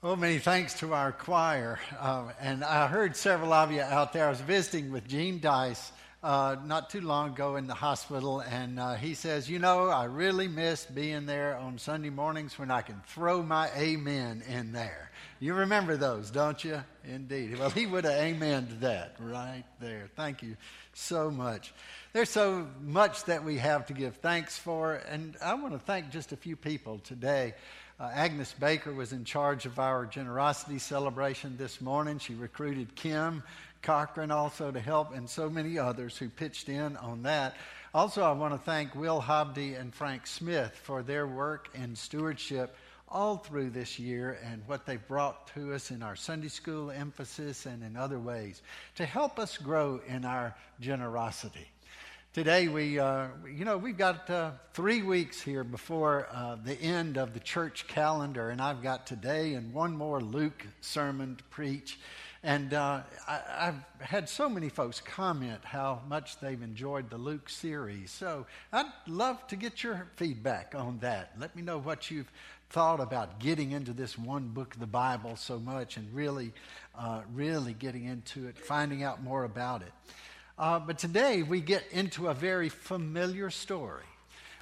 Well, many thanks to our choir. Uh, and I heard several of you out there. I was visiting with Gene Dice uh, not too long ago in the hospital, and uh, he says, You know, I really miss being there on Sunday mornings when I can throw my amen in there. You remember those, don't you? Indeed. Well, he would have amen to that right there. Thank you so much. There's so much that we have to give thanks for, and I want to thank just a few people today. Uh, Agnes Baker was in charge of our generosity celebration this morning. She recruited Kim Cochran also to help, and so many others who pitched in on that. Also, I want to thank Will Hobdy and Frank Smith for their work and stewardship all through this year and what they've brought to us in our Sunday school emphasis and in other ways to help us grow in our generosity. Today, we, uh, you know, we've got uh, three weeks here before uh, the end of the church calendar, and I've got today and one more Luke sermon to preach. And uh, I, have had so many folks comment how much they've enjoyed the Luke series. So I'd love to get your feedback on that. Let me know what you've thought about getting into this one book of the Bible so much and really, uh, really getting into it, finding out more about it. Uh, but today we get into a very familiar story.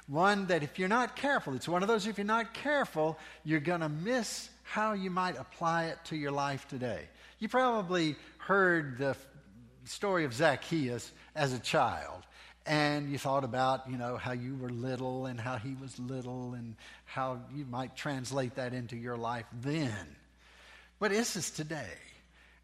One that, if you're not careful, it's one of those, if you're not careful, you're going to miss how you might apply it to your life today. You probably heard the story of Zacchaeus as a child, and you thought about, you know, how you were little and how he was little and how you might translate that into your life then. But this is today.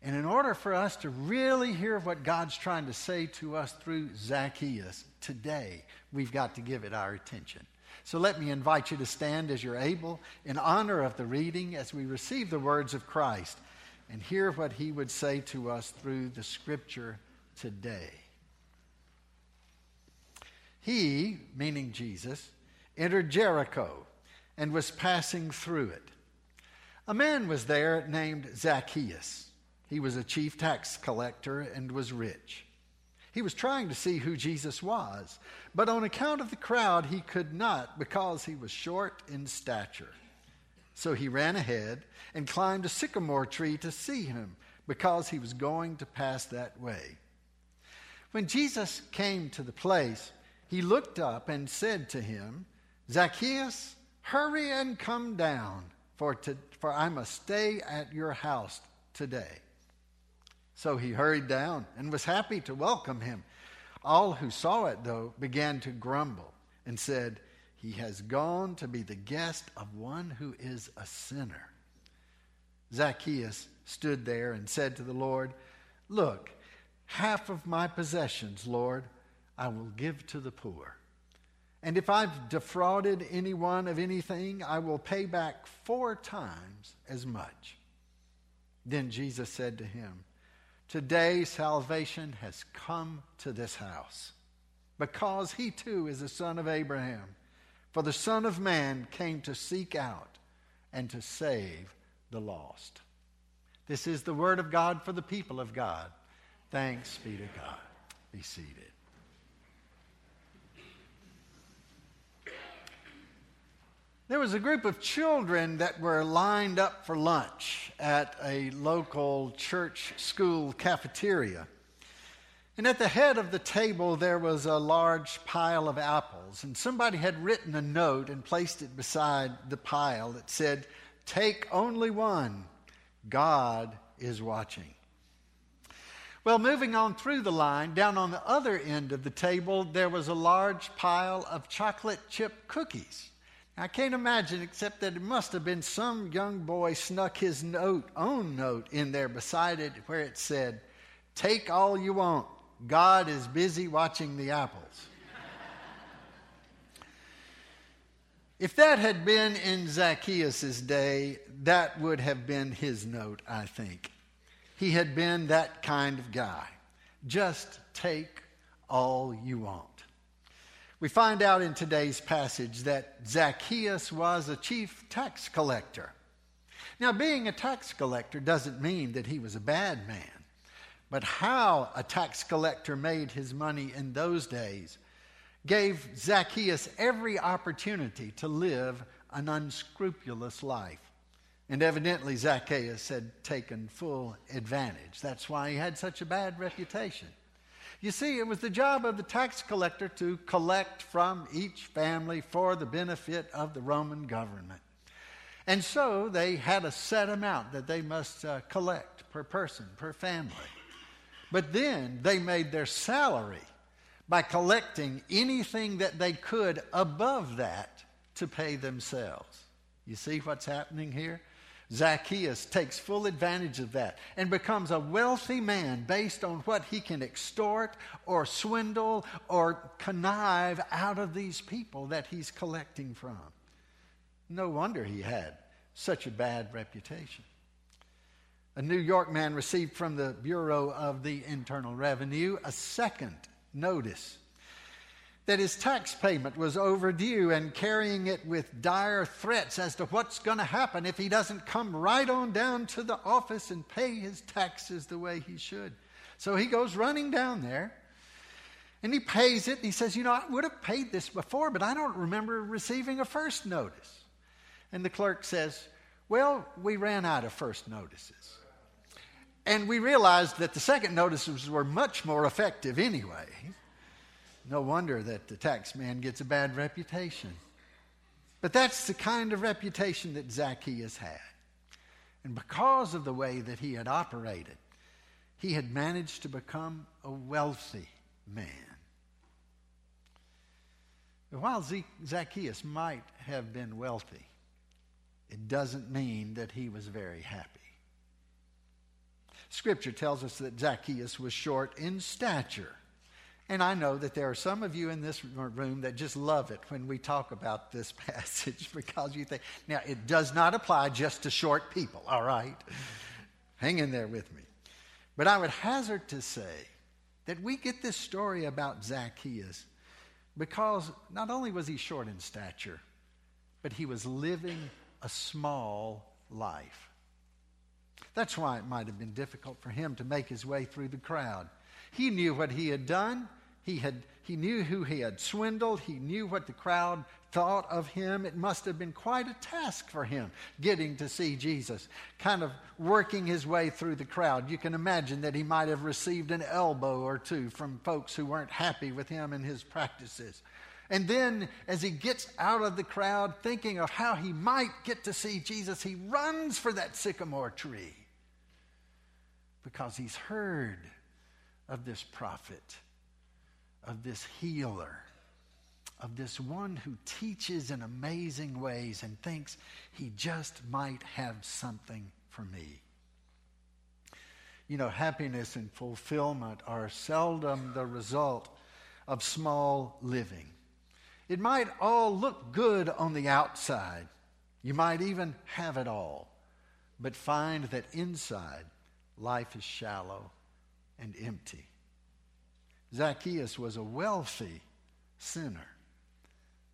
And in order for us to really hear what God's trying to say to us through Zacchaeus today, we've got to give it our attention. So let me invite you to stand as you're able in honor of the reading as we receive the words of Christ and hear what he would say to us through the scripture today. He, meaning Jesus, entered Jericho and was passing through it. A man was there named Zacchaeus. He was a chief tax collector and was rich. He was trying to see who Jesus was, but on account of the crowd, he could not because he was short in stature. So he ran ahead and climbed a sycamore tree to see him because he was going to pass that way. When Jesus came to the place, he looked up and said to him, Zacchaeus, hurry and come down, for, to, for I must stay at your house today. So he hurried down and was happy to welcome him. All who saw it, though, began to grumble and said, He has gone to be the guest of one who is a sinner. Zacchaeus stood there and said to the Lord, Look, half of my possessions, Lord, I will give to the poor. And if I've defrauded anyone of anything, I will pay back four times as much. Then Jesus said to him, Today, salvation has come to this house because he too is a son of Abraham. For the Son of Man came to seek out and to save the lost. This is the word of God for the people of God. Thanks be to God. Be seated. There was a group of children that were lined up for lunch at a local church school cafeteria. And at the head of the table, there was a large pile of apples. And somebody had written a note and placed it beside the pile that said, Take only one. God is watching. Well, moving on through the line, down on the other end of the table, there was a large pile of chocolate chip cookies. I can't imagine, except that it must have been some young boy snuck his note, own note in there beside it where it said, Take all you want. God is busy watching the apples. if that had been in Zacchaeus' day, that would have been his note, I think. He had been that kind of guy. Just take all you want. We find out in today's passage that Zacchaeus was a chief tax collector. Now, being a tax collector doesn't mean that he was a bad man, but how a tax collector made his money in those days gave Zacchaeus every opportunity to live an unscrupulous life. And evidently, Zacchaeus had taken full advantage. That's why he had such a bad reputation. You see, it was the job of the tax collector to collect from each family for the benefit of the Roman government. And so they had a set amount that they must uh, collect per person, per family. But then they made their salary by collecting anything that they could above that to pay themselves. You see what's happening here? Zacchaeus takes full advantage of that and becomes a wealthy man based on what he can extort or swindle or connive out of these people that he's collecting from. No wonder he had such a bad reputation. A New York man received from the Bureau of the Internal Revenue a second notice that his tax payment was overdue and carrying it with dire threats as to what's going to happen if he doesn't come right on down to the office and pay his taxes the way he should. So he goes running down there and he pays it. And he says, You know, I would have paid this before, but I don't remember receiving a first notice. And the clerk says, Well, we ran out of first notices. And we realized that the second notices were much more effective anyway. No wonder that the tax man gets a bad reputation. But that's the kind of reputation that Zacchaeus had. And because of the way that he had operated, he had managed to become a wealthy man. While Zacchaeus might have been wealthy, it doesn't mean that he was very happy. Scripture tells us that Zacchaeus was short in stature. And I know that there are some of you in this room that just love it when we talk about this passage because you think, now, it does not apply just to short people, all right? Hang in there with me. But I would hazard to say that we get this story about Zacchaeus because not only was he short in stature, but he was living a small life. That's why it might have been difficult for him to make his way through the crowd. He knew what he had done. He, had, he knew who he had swindled. He knew what the crowd thought of him. It must have been quite a task for him getting to see Jesus, kind of working his way through the crowd. You can imagine that he might have received an elbow or two from folks who weren't happy with him and his practices. And then, as he gets out of the crowd, thinking of how he might get to see Jesus, he runs for that sycamore tree because he's heard of this prophet, of this healer, of this one who teaches in amazing ways and thinks he just might have something for me. You know, happiness and fulfillment are seldom the result of small living. It might all look good on the outside. You might even have it all, but find that inside life is shallow and empty. Zacchaeus was a wealthy sinner,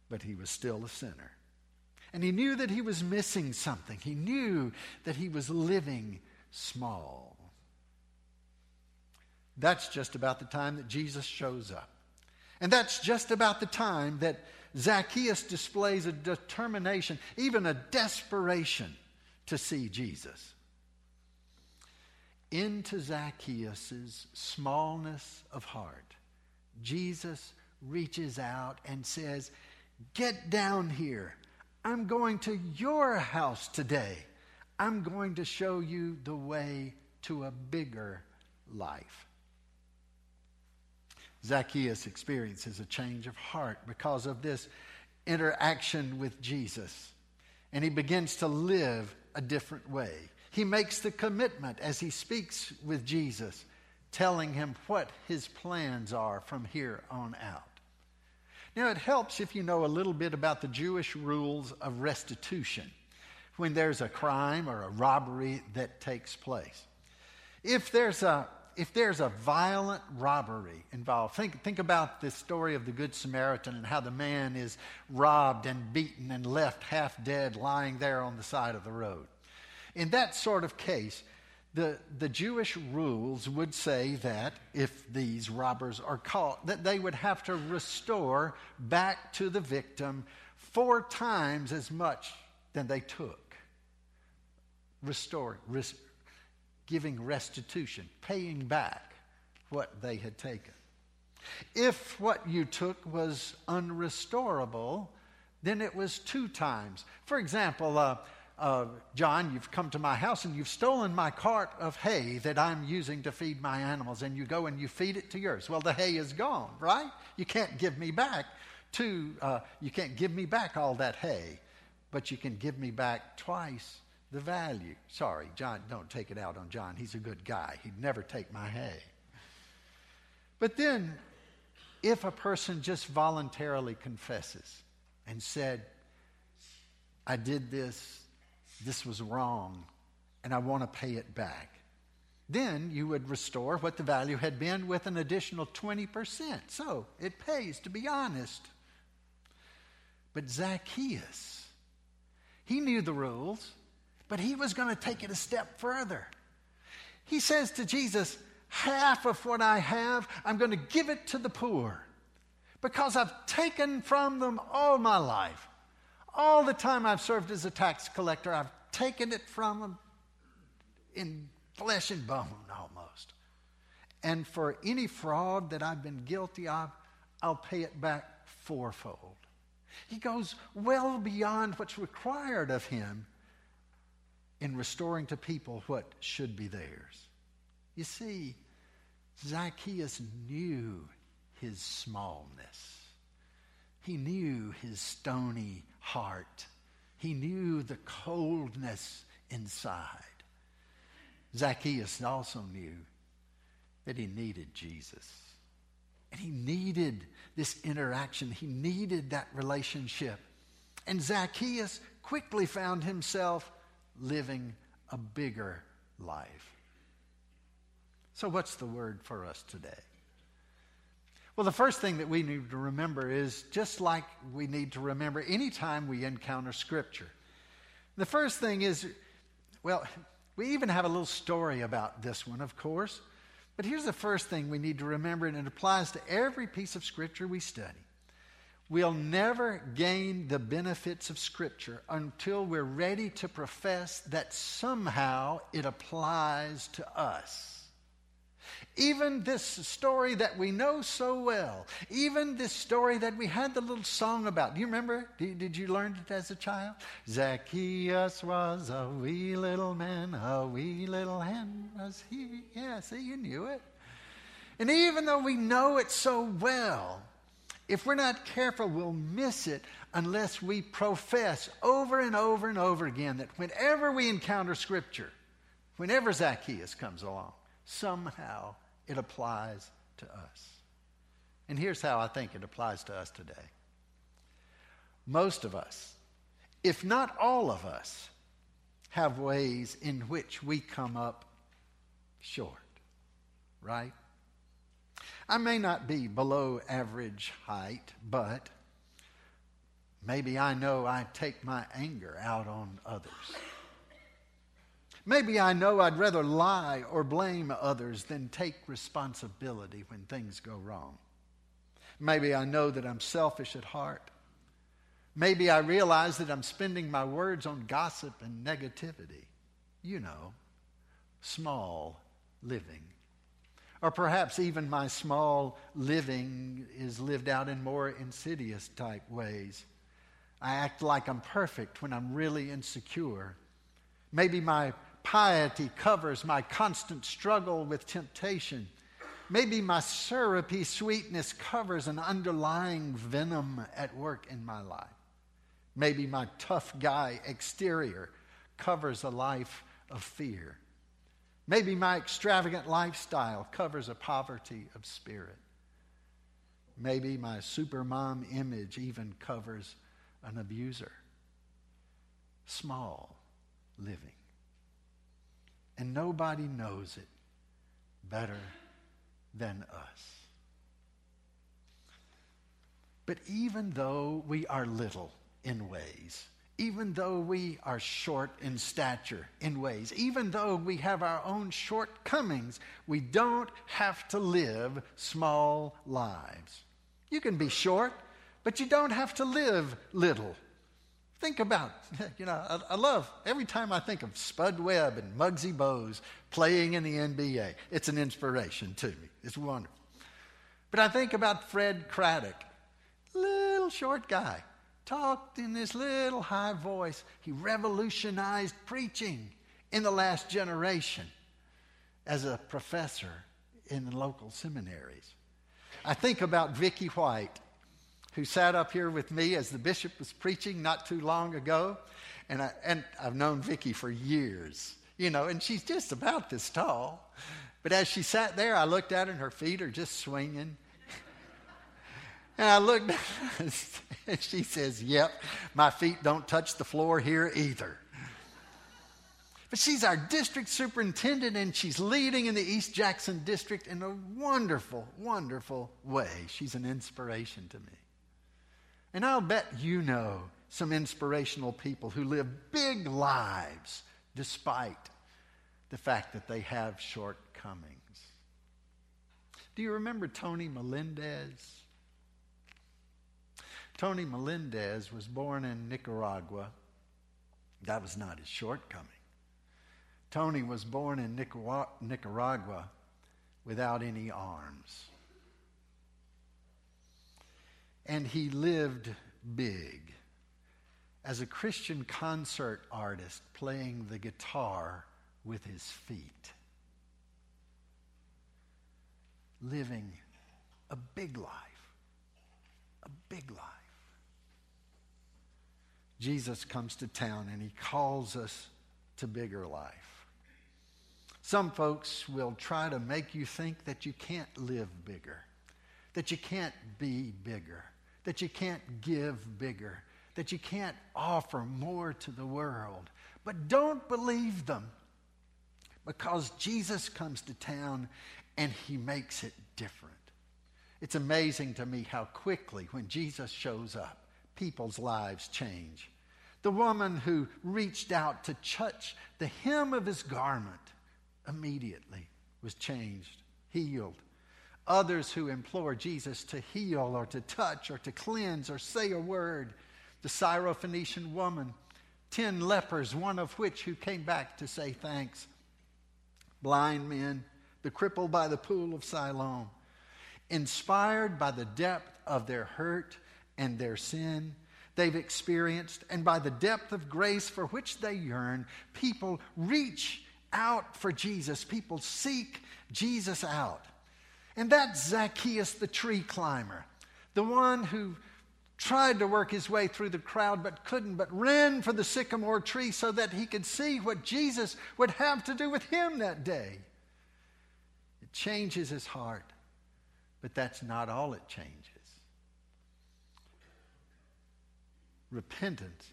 but he was still a sinner. And he knew that he was missing something. He knew that he was living small. That's just about the time that Jesus shows up. And that's just about the time that Zacchaeus displays a determination, even a desperation to see Jesus into Zacchaeus' smallness of heart, Jesus reaches out and says, Get down here. I'm going to your house today. I'm going to show you the way to a bigger life. Zacchaeus experiences a change of heart because of this interaction with Jesus, and he begins to live a different way. He makes the commitment as he speaks with Jesus, telling him what his plans are from here on out. Now, it helps if you know a little bit about the Jewish rules of restitution when there's a crime or a robbery that takes place. If there's a if there's a violent robbery involved, think, think about the story of the Good Samaritan and how the man is robbed and beaten and left half dead lying there on the side of the road. In that sort of case, the, the Jewish rules would say that if these robbers are caught, that they would have to restore back to the victim four times as much than they took. restoring, res- giving restitution, paying back what they had taken. If what you took was unrestorable, then it was two times. For example, uh, uh, John, you've come to my house and you've stolen my cart of hay that I'm using to feed my animals, and you go and you feed it to yours. Well, the hay is gone, right? You can't give me back to, uh, you can't give me back all that hay, but you can give me back twice the value. Sorry, John, don't take it out on John. He's a good guy. He'd never take my hay. But then, if a person just voluntarily confesses and said, I did this, this was wrong, and I want to pay it back, then you would restore what the value had been with an additional 20%. So it pays to be honest. But Zacchaeus, he knew the rules, but he was going to take it a step further. He says to Jesus, Half of what I have, I'm going to give it to the poor because I've taken from them all my life. All the time I've served as a tax collector, I've taken it from them in flesh and bone almost. And for any fraud that I've been guilty of, I'll pay it back fourfold. He goes well beyond what's required of him in restoring to people what should be theirs. You see, Zacchaeus knew his smallness. He knew his stony heart. He knew the coldness inside. Zacchaeus also knew that he needed Jesus. And he needed this interaction, he needed that relationship. And Zacchaeus quickly found himself living a bigger life. So, what's the word for us today? Well, the first thing that we need to remember is just like we need to remember anytime we encounter Scripture. The first thing is, well, we even have a little story about this one, of course. But here's the first thing we need to remember, and it applies to every piece of Scripture we study. We'll never gain the benefits of Scripture until we're ready to profess that somehow it applies to us. Even this story that we know so well, even this story that we had the little song about. Do you remember? Did you learn it as a child? Zacchaeus was a wee little man, a wee little hen was he. Yeah, see, you knew it. And even though we know it so well, if we're not careful, we'll miss it unless we profess over and over and over again that whenever we encounter Scripture, whenever Zacchaeus comes along, somehow it applies to us. And here's how I think it applies to us today. Most of us, if not all of us, have ways in which we come up short, right? I may not be below average height, but maybe I know I take my anger out on others. Maybe I know I'd rather lie or blame others than take responsibility when things go wrong. Maybe I know that I'm selfish at heart. Maybe I realize that I'm spending my words on gossip and negativity. You know, small living. Or perhaps even my small living is lived out in more insidious type ways. I act like I'm perfect when I'm really insecure. Maybe my piety covers my constant struggle with temptation. Maybe my syrupy sweetness covers an underlying venom at work in my life. Maybe my tough guy exterior covers a life of fear. Maybe my extravagant lifestyle covers a poverty of spirit. Maybe my supermom image even covers an abuser. Small living. And nobody knows it better than us. But even though we are little in ways, even though we are short in stature in ways, even though we have our own shortcomings, we don't have to live small lives. You can be short, but you don't have to live little. Think about, you know, I, I, love every time I think of Spud Webb and Muggsy Bogues playing in the NBA. It's an inspiration to me. It's wonderful. But I think about Fred Craddock, little short guy, talked in this little high voice. He revolutionized preaching in the last generation as a professor in local seminaries. I think about Vicky White, who sat up here with me as the bishop was preaching not too long ago. And, I, and I've known Vicky for years, you know, and she's just about this tall. But as she sat there, I looked at her and her feet are just swinging. and I looked and she says, Yep, my feet don't touch the floor here either. But she's our district superintendent and she's leading in the East Jackson district in a wonderful, wonderful way. She's an inspiration to me. And I'll bet you know some inspirational people who live big lives despite the fact that they have shortcomings. Do you remember Tony Melendez? Tony Melendez was born in Nicaragua. That was not his shortcoming. Tony was born in Nicaragua without any arms. And he lived big as a Christian concert artist playing the guitar with his feet, living a big life, a big life. Jesus comes to town and he calls us to bigger life. Some folks will try to make you think that you can't live bigger, that you can't be bigger, that you can't give bigger, that you can't offer more to the world. But don't believe them because Jesus comes to town and he makes it different. It's amazing to me how quickly, when Jesus shows up, people's lives change. The woman who reached out to touch the hem of his garment immediately was changed, healed. Others who implore Jesus to heal or to touch or to cleanse or say a word. The Syrophoenician woman, ten lepers, one of which who came back to say thanks. Blind men, the crippled by the pool of Siloam. Inspired by the depth of their hurt and their sin, they've experienced, and by the depth of grace for which they yearn, people reach out for Jesus. People seek Jesus out. And that's Zacchaeus the tree climber, the one who tried to work his way through the crowd but couldn't, but ran for the sycamore tree so that he could see what Jesus would have to do with him that day. It changes his heart, but that's not all it changes. Repentance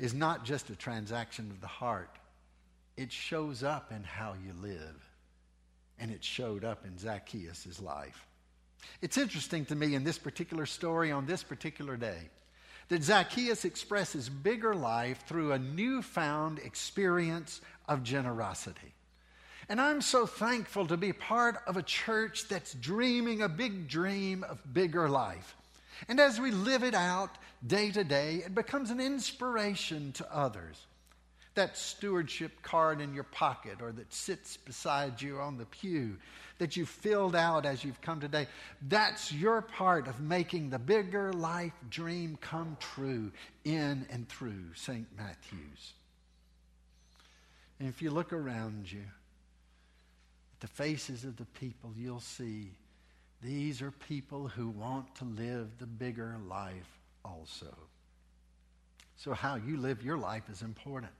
is not just a transaction of the heart, it shows up in how you live. And it showed up in Zacchaeus' life. It's interesting to me in this particular story on this particular day that Zacchaeus expresses bigger life through a newfound experience of generosity. And I'm so thankful to be part of a church that's dreaming a big dream of bigger life. And as we live it out day to day, it becomes an inspiration to others that stewardship card in your pocket or that sits beside you on the pew that you filled out as you've come today. That's your part of making the bigger life dream come true in and through St. Matthew's. And if you look around you, at the faces of the people, you'll see these are people who want to live the bigger life also. So, how you live your life is important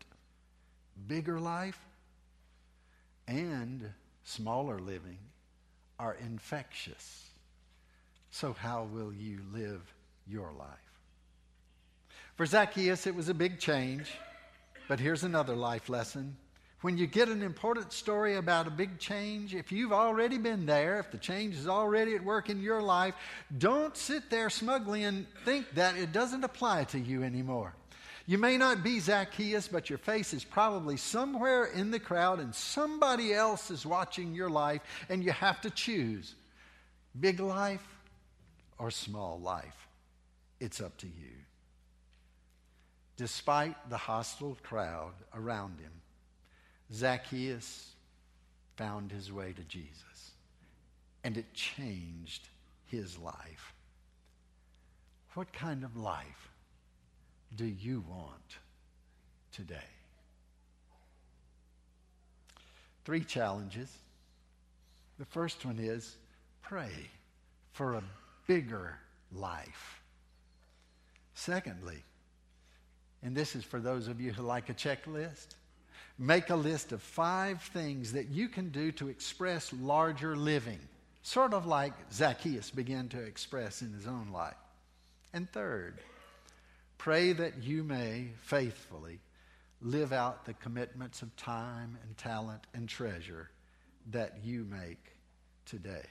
bigger life and smaller living are infectious. So, how will you live your life? For Zacchaeus, it was a big change, but here's another life lesson. When you get an important story about a big change, if you've already been there, if the change is already at work in your life, don't sit there smugly and think that it doesn't apply to you anymore. You may not be Zacchaeus, but your face is probably somewhere in the crowd and somebody else is watching your life, and you have to choose big life or small life. It's up to you. despite the hostile crowd around him, Zacchaeus found his way to Jesus, and it changed his life. What kind of life do you want today? Three challenges. The first one is pray for a bigger life. Secondly, and this is for those of you who like a checklist, make a list of five things that you can do to express larger living, sort of like Zacchaeus began to express in his own life. And third, pray that you may faithfully live out the commitments of time and talent and treasure that you make today.